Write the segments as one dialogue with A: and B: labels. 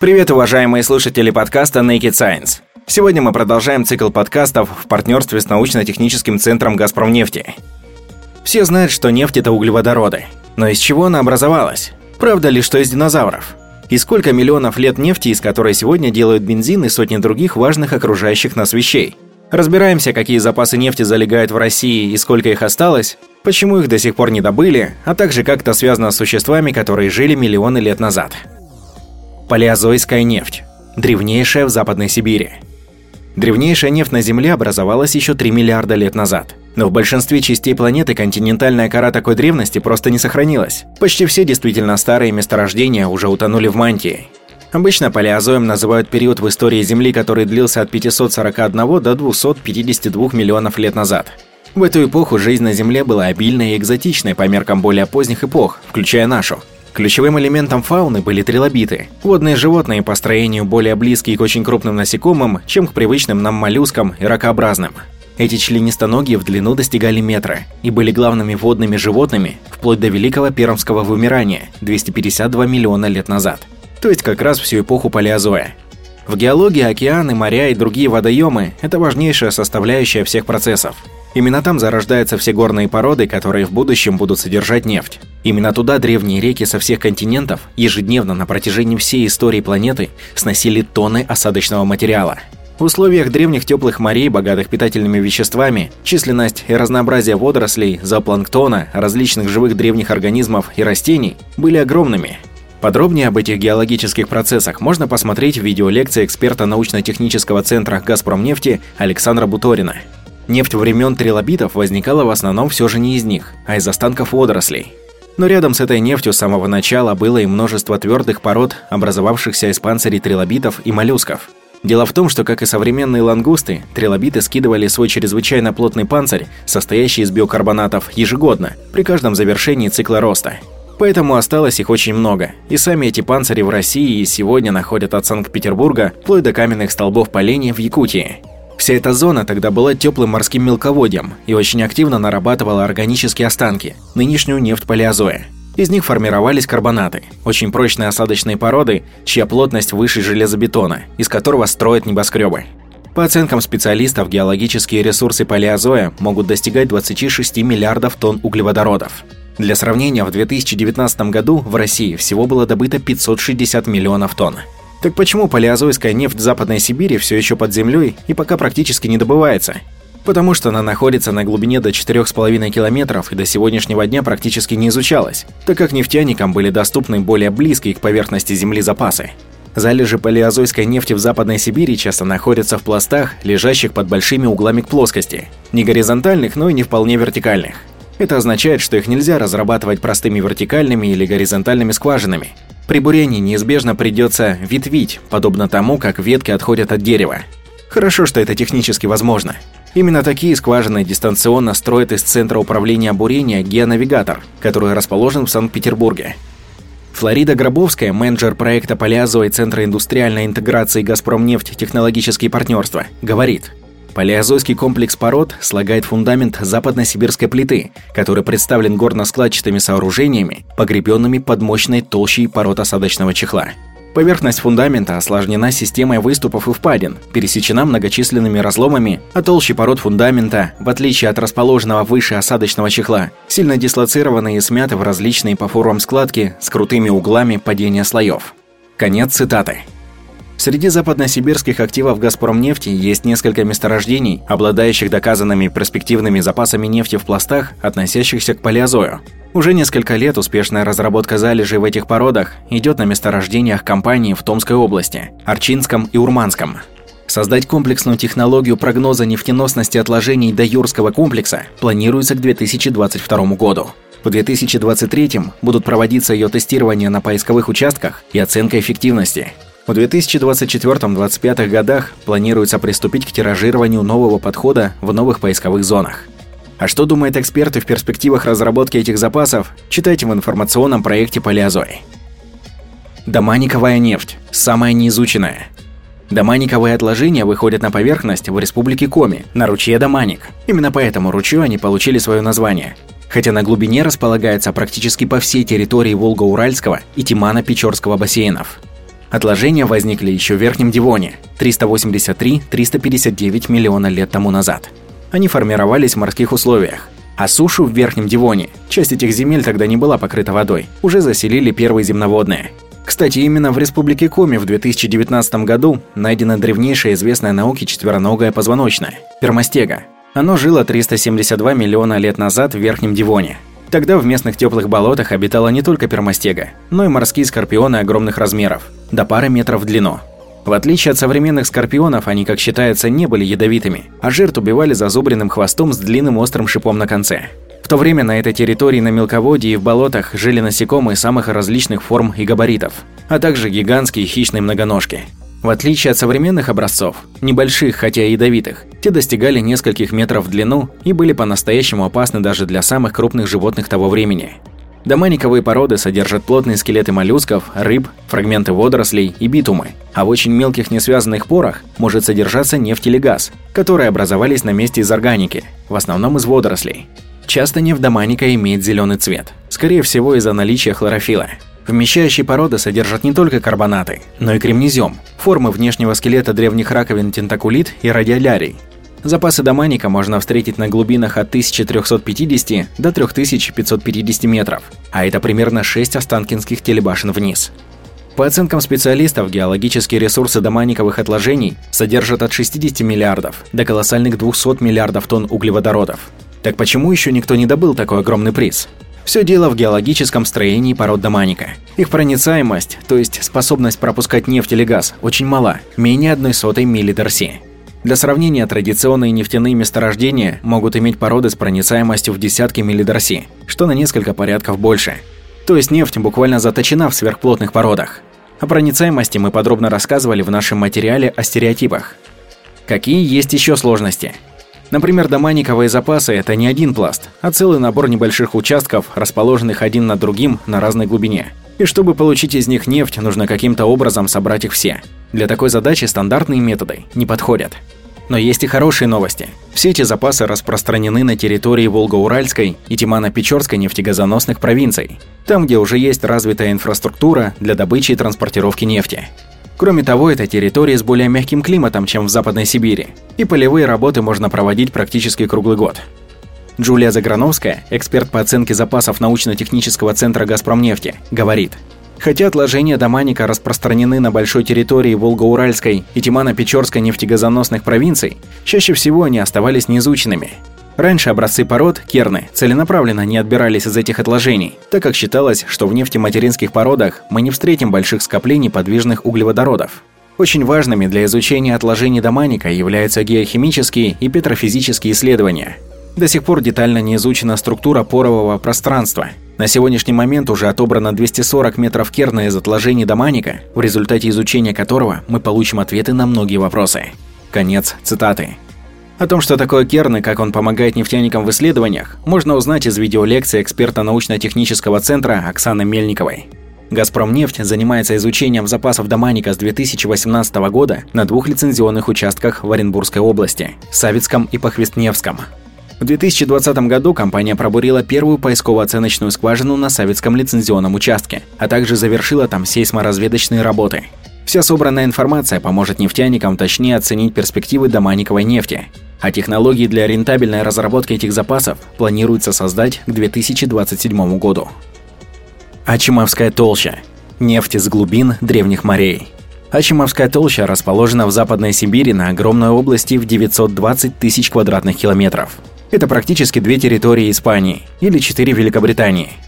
A: Привет, уважаемые слушатели подкаста Naked Science. Сегодня мы продолжаем цикл подкастов в партнерстве с научно-техническим центром «Газпромнефти». Все знают, что нефть – это углеводороды. Но из чего она образовалась? Правда ли, что из динозавров? И сколько миллионов лет нефти, из которой сегодня делают бензин и сотни других важных окружающих нас вещей? Разбираемся, какие запасы нефти залегают в России и сколько их осталось, почему их до сих пор не добыли, а также как это связано с существами, которые жили миллионы лет назад. Палеозойская нефть. Древнейшая в Западной Сибири. Древнейшая нефть на Земле образовалась еще 3 миллиарда лет назад. Но в большинстве частей планеты континентальная кора такой древности просто не сохранилась. Почти все действительно старые месторождения уже утонули в мантии. Обычно палеозоем называют период в истории Земли, который длился от 541 до 252 миллионов лет назад. В эту эпоху жизнь на Земле была обильной и экзотичной по меркам более поздних эпох, включая нашу. Ключевым элементом фауны были трилобиты – водные животные по строению более близкие к очень крупным насекомым, чем к привычным нам моллюскам и ракообразным. Эти членистоногие в длину достигали метра и были главными водными животными вплоть до Великого Пермского вымирания 252 миллиона лет назад – то есть как раз всю эпоху палеозоя. В геологии океаны, моря и другие водоемы – это важнейшая составляющая всех процессов. Именно там зарождаются все горные породы, которые в будущем будут содержать нефть. Именно туда древние реки со всех континентов ежедневно на протяжении всей истории планеты сносили тонны осадочного материала. В условиях древних теплых морей, богатых питательными веществами, численность и разнообразие водорослей, зоопланктона, различных живых древних организмов и растений были огромными, Подробнее об этих геологических процессах можно посмотреть в видеолекции эксперта научно-технического центра «Газпромнефти» Александра Буторина. Нефть времен трилобитов возникала в основном все же не из них, а из останков водорослей. Но рядом с этой нефтью с самого начала было и множество твердых пород, образовавшихся из панцирей трилобитов и моллюсков. Дело в том, что, как и современные лангусты, трилобиты скидывали свой чрезвычайно плотный панцирь, состоящий из биокарбонатов, ежегодно, при каждом завершении цикла роста – Поэтому осталось их очень много. И сами эти панцири в России и сегодня находят от Санкт-Петербурга вплоть до каменных столбов поленья в Якутии. Вся эта зона тогда была теплым морским мелководьем и очень активно нарабатывала органические останки, нынешнюю нефть палеозоя. Из них формировались карбонаты, очень прочные осадочные породы, чья плотность выше железобетона, из которого строят небоскребы. По оценкам специалистов, геологические ресурсы палеозоя могут достигать 26 миллиардов тонн углеводородов. Для сравнения, в 2019 году в России всего было добыто 560 миллионов тонн. Так почему палеозойская нефть Западной Сибири все еще под землей и пока практически не добывается? Потому что она находится на глубине до 4,5 километров и до сегодняшнего дня практически не изучалась, так как нефтяникам были доступны более близкие к поверхности Земли запасы. Залежи палеозойской нефти в Западной Сибири часто находятся в пластах, лежащих под большими углами к плоскости. Не горизонтальных, но и не вполне вертикальных. Это означает, что их нельзя разрабатывать простыми вертикальными или горизонтальными скважинами. При бурении неизбежно придется ветвить, подобно тому, как ветки отходят от дерева. Хорошо, что это технически возможно. Именно такие скважины дистанционно строят из центра управления бурения геонавигатор, который расположен в Санкт-Петербурге. Флорида Гробовская, менеджер проекта «Палеозой» Центра индустриальной интеграции «Газпромнефть. Технологические партнерства», говорит – Палеозойский комплекс пород слагает фундамент западно-сибирской плиты, который представлен горно-складчатыми сооружениями, погребенными под мощной толщей пород осадочного чехла. Поверхность фундамента осложнена системой выступов и впадин, пересечена многочисленными разломами, а толщи пород фундамента, в отличие от расположенного выше осадочного чехла, сильно дислоцированы и смяты в различные по формам складки с крутыми углами падения слоев. Конец цитаты. Среди западносибирских активов «Газпромнефти» есть несколько месторождений, обладающих доказанными перспективными запасами нефти в пластах, относящихся к палеозою. Уже несколько лет успешная разработка залежей в этих породах идет на месторождениях компаний в Томской области, Арчинском и Урманском. Создать комплексную технологию прогноза нефтеносности отложений до Юрского комплекса планируется к 2022 году. В 2023 будут проводиться ее тестирование на поисковых участках и оценка эффективности – в 2024-2025 годах планируется приступить к тиражированию нового подхода в новых поисковых зонах. А что думают эксперты в перспективах разработки этих запасов, читайте в информационном проекте Палеозой. Доманиковая нефть – самая неизученная. Доманиковые отложения выходят на поверхность в республике Коми, на ручье Доманик. Именно по этому ручью они получили свое название. Хотя на глубине располагается практически по всей территории Волго-Уральского и Тимано-Печорского бассейнов. Отложения возникли еще в Верхнем Дивоне 383-359 миллиона лет тому назад. Они формировались в морских условиях, а сушу в Верхнем Дивоне, часть этих земель тогда не была покрыта водой, уже заселили первые земноводные. Кстати, именно в Республике Коми в 2019 году найдена древнейшая известная науке четвероногая позвоночная – пермостега. Оно жило 372 миллиона лет назад в Верхнем Дивоне, Тогда в местных теплых болотах обитала не только пермостега, но и морские скорпионы огромных размеров, до пары метров в длину. В отличие от современных скорпионов, они, как считается, не были ядовитыми, а жертв убивали зазубренным хвостом с длинным острым шипом на конце. В то время на этой территории на мелководье и в болотах жили насекомые самых различных форм и габаритов, а также гигантские хищные многоножки. В отличие от современных образцов, небольших, хотя и ядовитых, те достигали нескольких метров в длину и были по-настоящему опасны даже для самых крупных животных того времени. Доманиковые породы содержат плотные скелеты моллюсков, рыб, фрагменты водорослей и битумы, а в очень мелких несвязанных порах может содержаться нефть или газ, которые образовались на месте из органики, в основном из водорослей. Часто нефть доманика имеет зеленый цвет, скорее всего из-за наличия хлорофила. Вмещающие породы содержат не только карбонаты, но и кремнезем, формы внешнего скелета древних раковин тентакулит и радиолярий. Запасы доманика можно встретить на глубинах от 1350 до 3550 метров, а это примерно 6 останкинских телебашен вниз. По оценкам специалистов, геологические ресурсы доманиковых отложений содержат от 60 миллиардов до колоссальных 200 миллиардов тонн углеводородов. Так почему еще никто не добыл такой огромный приз? Все дело в геологическом строении пород доманика. Их проницаемость, то есть способность пропускать нефть или газ, очень мала, менее одной сотой мили. Для сравнения, традиционные нефтяные месторождения могут иметь породы с проницаемостью в десятки миллидарси, что на несколько порядков больше. То есть нефть буквально заточена в сверхплотных породах. О проницаемости мы подробно рассказывали в нашем материале о стереотипах. Какие есть еще сложности? Например, доманиковые запасы – это не один пласт, а целый набор небольших участков, расположенных один над другим на разной глубине. И чтобы получить из них нефть, нужно каким-то образом собрать их все. Для такой задачи стандартные методы не подходят. Но есть и хорошие новости. Все эти запасы распространены на территории Волго-Уральской и Тимано-Печорской нефтегазоносных провинций, там, где уже есть развитая инфраструктура для добычи и транспортировки нефти. Кроме того, это территория с более мягким климатом, чем в Западной Сибири, и полевые работы можно проводить практически круглый год. Джулия Заграновская, эксперт по оценке запасов научно-технического центра «Газпромнефти», говорит, Хотя отложения доманика распространены на большой территории Волго-Уральской и Тимано-Печорской нефтегазоносных провинций, чаще всего они оставались неизученными. Раньше образцы пород, керны, целенаправленно не отбирались из этих отложений, так как считалось, что в нефтематеринских породах мы не встретим больших скоплений подвижных углеводородов. Очень важными для изучения отложений доманика являются геохимические и петрофизические исследования. До сих пор детально не изучена структура порового пространства. На сегодняшний момент уже отобрано 240 метров керна из отложений доманика, в результате изучения которого мы получим ответы на многие вопросы. Конец цитаты. О том, что такое Керн и как он помогает нефтяникам в исследованиях, можно узнать из видеолекции эксперта научно-технического центра Оксаны Мельниковой. «Газпромнефть» занимается изучением запасов доманика с 2018 года на двух лицензионных участках в Оренбургской области – Савицком и Похвестневском. В 2020 году компания пробурила первую поисково-оценочную скважину на Савицком лицензионном участке, а также завершила там сейсморазведочные работы. Вся собранная информация поможет нефтяникам точнее оценить перспективы доманиковой нефти, а технологии для рентабельной разработки этих запасов планируется создать к 2027 году. Ачимовская толща. Нефть из глубин древних морей. Ачимовская толща расположена в Западной Сибири на огромной области в 920 тысяч квадратных километров. Это практически две территории Испании или четыре Великобритании –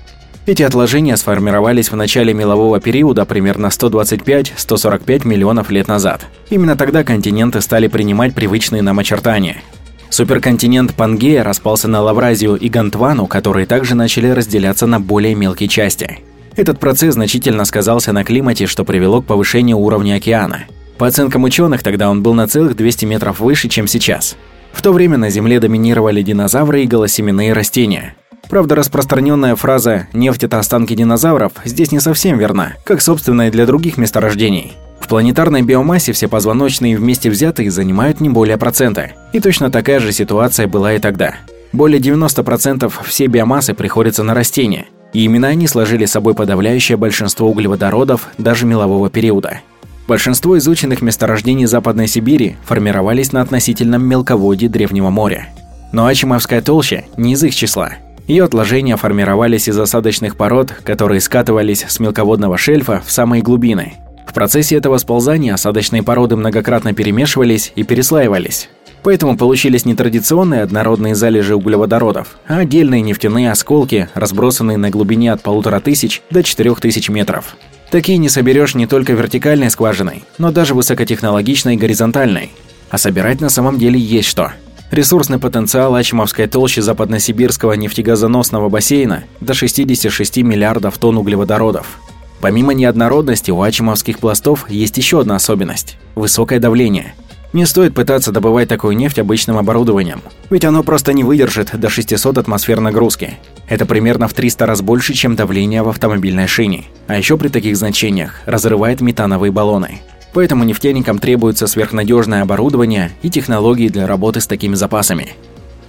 A: эти отложения сформировались в начале мелового периода примерно 125-145 миллионов лет назад. Именно тогда континенты стали принимать привычные нам очертания. Суперконтинент Пангея распался на Лавразию и Гантвану, которые также начали разделяться на более мелкие части. Этот процесс значительно сказался на климате, что привело к повышению уровня океана. По оценкам ученых, тогда он был на целых 200 метров выше, чем сейчас. В то время на Земле доминировали динозавры и голосеменные растения. Правда, распространенная фраза «нефть – это останки динозавров» здесь не совсем верна, как собственно и для других месторождений. В планетарной биомассе все позвоночные вместе взятые занимают не более процента. И точно такая же ситуация была и тогда. Более 90% всей биомассы приходится на растения, и именно они сложили собой подавляющее большинство углеводородов даже мелового периода. Большинство изученных месторождений Западной Сибири формировались на относительном мелководье Древнего моря. Но Ачимовская толща не из их числа. Ее отложения формировались из осадочных пород, которые скатывались с мелководного шельфа в самые глубины. В процессе этого сползания осадочные породы многократно перемешивались и переслаивались. Поэтому получились не традиционные однородные залежи углеводородов, а отдельные нефтяные осколки, разбросанные на глубине от полутора тысяч до четырех тысяч метров. Такие не соберешь не только вертикальной скважиной, но даже высокотехнологичной горизонтальной. А собирать на самом деле есть что. Ресурсный потенциал Ачимовской толщи западносибирского нефтегазоносного бассейна до 66 миллиардов тонн углеводородов. Помимо неоднородности, у ачимовских пластов есть еще одна особенность – высокое давление – не стоит пытаться добывать такую нефть обычным оборудованием, ведь оно просто не выдержит до 600 атмосфер нагрузки. Это примерно в 300 раз больше, чем давление в автомобильной шине. А еще при таких значениях разрывает метановые баллоны. Поэтому нефтяникам требуется сверхнадежное оборудование и технологии для работы с такими запасами.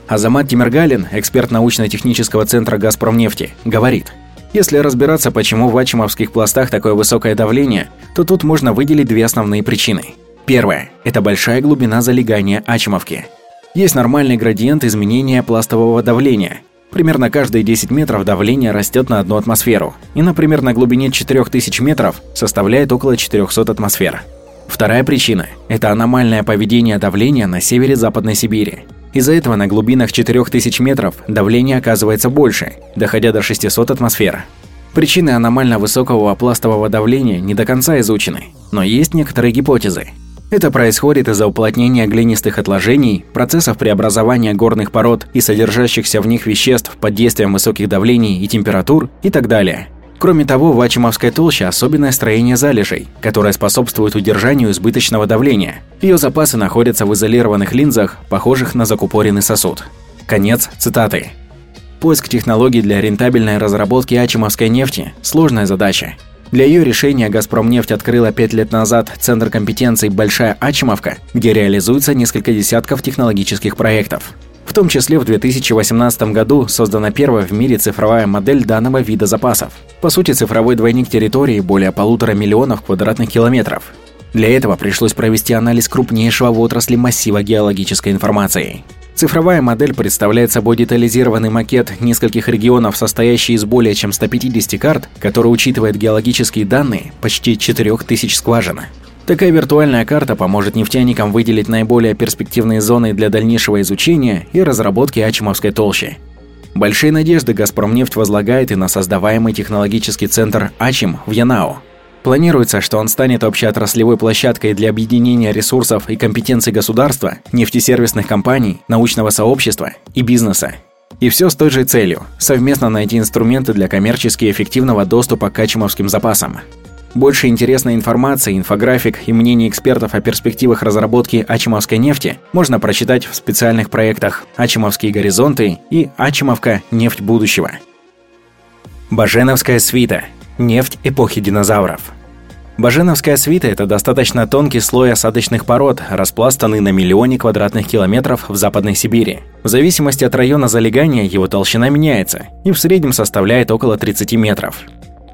A: Азамат Тимиргалин, эксперт научно-технического центра «Газпромнефти», говорит, если разбираться, почему в ачимовских пластах такое высокое давление, то тут можно выделить две основные причины – Первое – это большая глубина залегания Ачимовки. Есть нормальный градиент изменения пластового давления. Примерно каждые 10 метров давление растет на одну атмосферу, и, например, на глубине 4000 метров составляет около 400 атмосфер. Вторая причина – это аномальное поведение давления на севере Западной Сибири. Из-за этого на глубинах 4000 метров давление оказывается больше, доходя до 600 атмосфер. Причины аномально высокого пластового давления не до конца изучены, но есть некоторые гипотезы. Это происходит из-за уплотнения глинистых отложений, процессов преобразования горных пород и содержащихся в них веществ под действием высоких давлений и температур и так далее. Кроме того, в Ачимовской толще особенное строение залежей, которое способствует удержанию избыточного давления. Ее запасы находятся в изолированных линзах, похожих на закупоренный сосуд. Конец цитаты. Поиск технологий для рентабельной разработки ачимовской нефти – сложная задача. Для ее решения «Газпромнефть» открыла пять лет назад Центр компетенций «Большая Ачимовка», где реализуется несколько десятков технологических проектов. В том числе в 2018 году создана первая в мире цифровая модель данного вида запасов. По сути, цифровой двойник территории более полутора миллионов квадратных километров. Для этого пришлось провести анализ крупнейшего в отрасли массива геологической информации. Цифровая модель представляет собой детализированный макет нескольких регионов, состоящий из более чем 150 карт, который учитывает геологические данные почти 4000 скважин. Такая виртуальная карта поможет нефтяникам выделить наиболее перспективные зоны для дальнейшего изучения и разработки Ачимовской толщи. Большие надежды «Газпромнефть» возлагает и на создаваемый технологический центр «Ачим» в Янао – Планируется, что он станет общеотраслевой площадкой для объединения ресурсов и компетенций государства, нефтесервисных компаний, научного сообщества и бизнеса. И все с той же целью – совместно найти инструменты для коммерчески эффективного доступа к ачимовским запасам. Больше интересной информации, инфографик и мнений экспертов о перспективах разработки ачимовской нефти можно прочитать в специальных проектах «Ачимовские горизонты» и «Ачимовка. Нефть будущего». Баженовская свита – Нефть эпохи динозавров. Баженовская свита – это достаточно тонкий слой осадочных пород, распластанный на миллионе квадратных километров в Западной Сибири. В зависимости от района залегания его толщина меняется и в среднем составляет около 30 метров.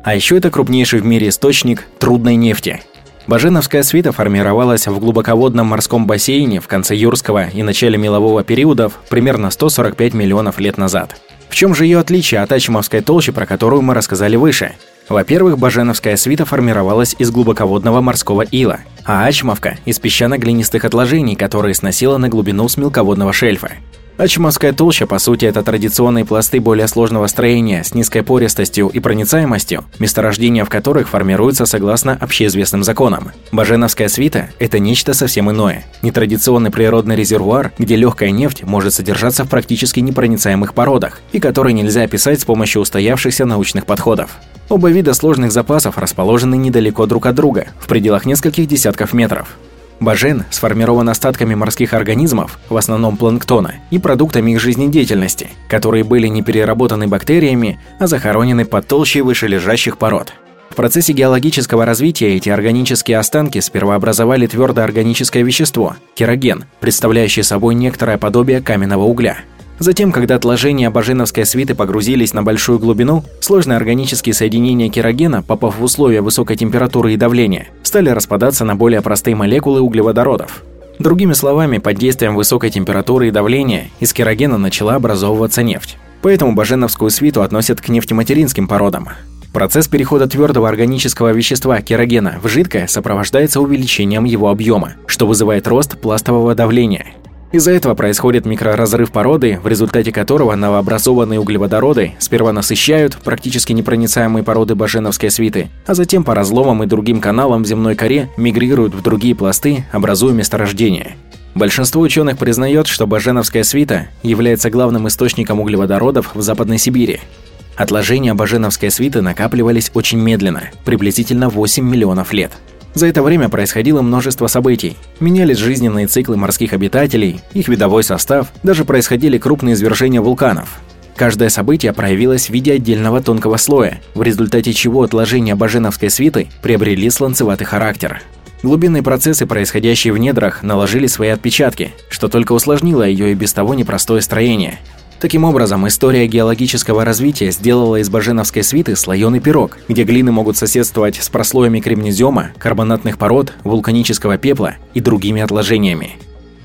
A: А еще это крупнейший в мире источник трудной нефти. Баженовская свита формировалась в глубоководном морском бассейне в конце юрского и начале мелового периодов примерно 145 миллионов лет назад. В чем же ее отличие от Ачимовской толщи, про которую мы рассказали выше? Во-первых, Баженовская свита формировалась из глубоководного морского ила, а Ачмовка – из песчано-глинистых отложений, которые сносила на глубину с мелководного шельфа. Ачмовская толща, по сути, это традиционные пласты более сложного строения с низкой пористостью и проницаемостью, месторождения в которых формируются согласно общеизвестным законам. Баженовская свита – это нечто совсем иное. Нетрадиционный природный резервуар, где легкая нефть может содержаться в практически непроницаемых породах и который нельзя описать с помощью устоявшихся научных подходов. Оба вида сложных запасов расположены недалеко друг от друга, в пределах нескольких десятков метров. Бажен сформирован остатками морских организмов, в основном планктона, и продуктами их жизнедеятельности, которые были не переработаны бактериями, а захоронены под толщей вышележащих пород. В процессе геологического развития эти органические останки сперва образовали твердое органическое вещество – кероген, представляющее собой некоторое подобие каменного угля. Затем, когда отложения Баженовской свиты погрузились на большую глубину, сложные органические соединения керогена, попав в условия высокой температуры и давления, стали распадаться на более простые молекулы углеводородов. Другими словами, под действием высокой температуры и давления из керогена начала образовываться нефть. Поэтому баженовскую свиту относят к нефтематеринским породам. Процесс перехода твердого органического вещества керогена в жидкое сопровождается увеличением его объема, что вызывает рост пластового давления – из-за этого происходит микроразрыв породы, в результате которого новообразованные углеводороды сперва насыщают практически непроницаемые породы баженовской свиты, а затем по разломам и другим каналам в земной коре мигрируют в другие пласты, образуя месторождения. Большинство ученых признает, что баженовская свита является главным источником углеводородов в Западной Сибири. Отложения баженовской свиты накапливались очень медленно, приблизительно 8 миллионов лет – за это время происходило множество событий. Менялись жизненные циклы морских обитателей, их видовой состав, даже происходили крупные извержения вулканов. Каждое событие проявилось в виде отдельного тонкого слоя, в результате чего отложения баженовской свиты приобрели сланцеватый характер. Глубинные процессы, происходящие в недрах, наложили свои отпечатки, что только усложнило ее и без того непростое строение – Таким образом, история геологического развития сделала из баженовской свиты слоеный пирог, где глины могут соседствовать с прослоями кремнезема, карбонатных пород, вулканического пепла и другими отложениями.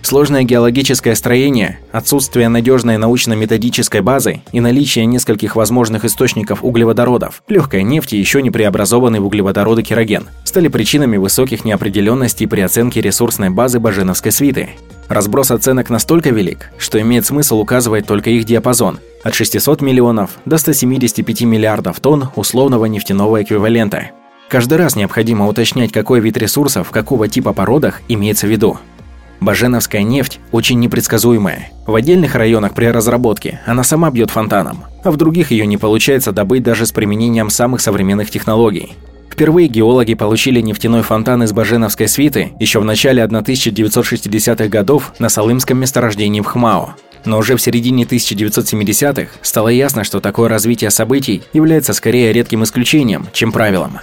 A: Сложное геологическое строение, отсутствие надежной научно-методической базы и наличие нескольких возможных источников углеводородов, легкая нефть и еще не преобразованный в углеводороды кероген, стали причинами высоких неопределенностей при оценке ресурсной базы баженовской свиты. Разброс оценок настолько велик, что имеет смысл указывать только их диапазон – от 600 миллионов до 175 миллиардов тонн условного нефтяного эквивалента. Каждый раз необходимо уточнять, какой вид ресурсов какого типа породах имеется в виду. Баженовская нефть очень непредсказуемая. В отдельных районах при разработке она сама бьет фонтаном, а в других ее не получается добыть даже с применением самых современных технологий. Впервые геологи получили нефтяной фонтан из Баженовской свиты еще в начале 1960-х годов на Салымском месторождении в Хмао. Но уже в середине 1970-х стало ясно, что такое развитие событий является скорее редким исключением, чем правилом.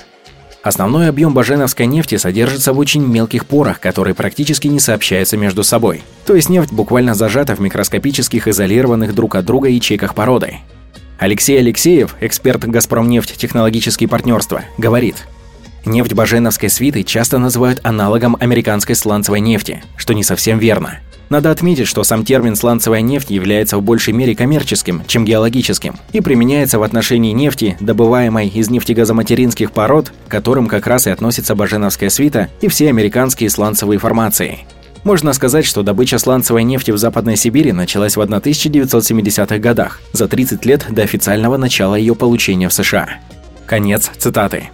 A: Основной объем баженовской нефти содержится в очень мелких порах, которые практически не сообщаются между собой. То есть нефть буквально зажата в микроскопических изолированных друг от друга ячейках породы. Алексей Алексеев, эксперт «Газпромнефть. Технологические партнерства», говорит – Нефть баженовской свиты часто называют аналогом американской сланцевой нефти, что не совсем верно. Надо отметить, что сам термин «сланцевая нефть» является в большей мере коммерческим, чем геологическим, и применяется в отношении нефти, добываемой из нефтегазоматеринских пород, к которым как раз и относится баженовская свита и все американские сланцевые формации. Можно сказать, что добыча сланцевой нефти в Западной Сибири началась в 1970-х годах, за 30 лет до официального начала ее получения в США. Конец цитаты.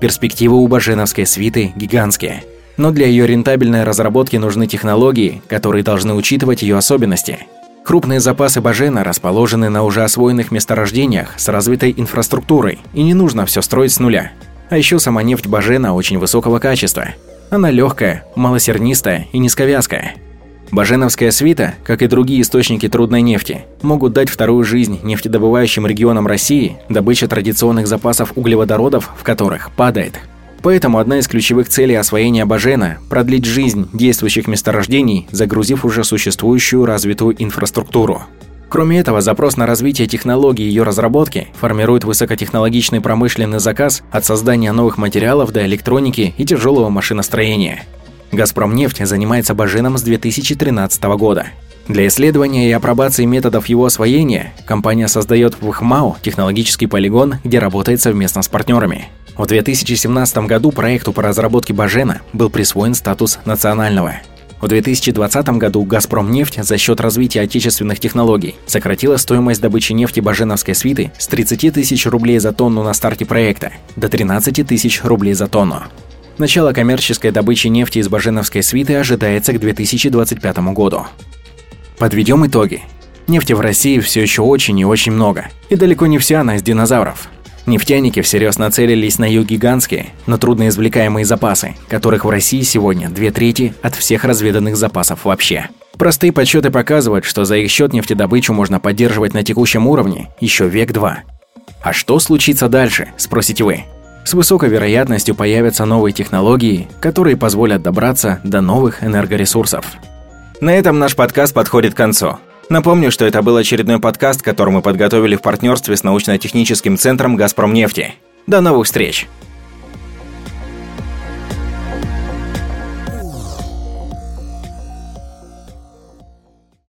A: Перспективы у баженовской свиты гигантские – но для ее рентабельной разработки нужны технологии, которые должны учитывать ее особенности. Крупные запасы бажена расположены на уже освоенных месторождениях с развитой инфраструктурой, и не нужно все строить с нуля. А еще сама нефть бажена очень высокого качества. Она легкая, малосернистая и низковязкая. Баженовская свита, как и другие источники трудной нефти, могут дать вторую жизнь нефтедобывающим регионам России, добыча традиционных запасов углеводородов в которых падает. Поэтому одна из ключевых целей освоения Бажена – продлить жизнь действующих месторождений, загрузив уже существующую развитую инфраструктуру. Кроме этого, запрос на развитие технологий ее разработки формирует высокотехнологичный промышленный заказ от создания новых материалов до электроники и тяжелого машиностроения. «Газпромнефть» занимается Баженом с 2013 года. Для исследования и апробации методов его освоения компания создает в ХМАО технологический полигон, где работает совместно с партнерами. В 2017 году проекту по разработке Бажена был присвоен статус национального. В 2020 году «Газпромнефть» за счет развития отечественных технологий сократила стоимость добычи нефти баженовской свиты с 30 тысяч рублей за тонну на старте проекта до 13 тысяч рублей за тонну. Начало коммерческой добычи нефти из баженовской свиты ожидается к 2025 году. Подведем итоги. Нефти в России все еще очень и очень много, и далеко не вся она из динозавров – Нефтяники всерьез нацелились на ее гигантские, но трудноизвлекаемые запасы, которых в России сегодня две трети от всех разведанных запасов вообще. Простые подсчеты показывают, что за их счет нефтедобычу можно поддерживать на текущем уровне еще век-два. А что случится дальше, спросите вы? С высокой вероятностью появятся новые технологии, которые позволят добраться до новых энергоресурсов. На этом наш подкаст подходит к концу. Напомню, что это был очередной подкаст, который мы подготовили в партнерстве с научно-техническим центром «Газпромнефти». До новых встреч!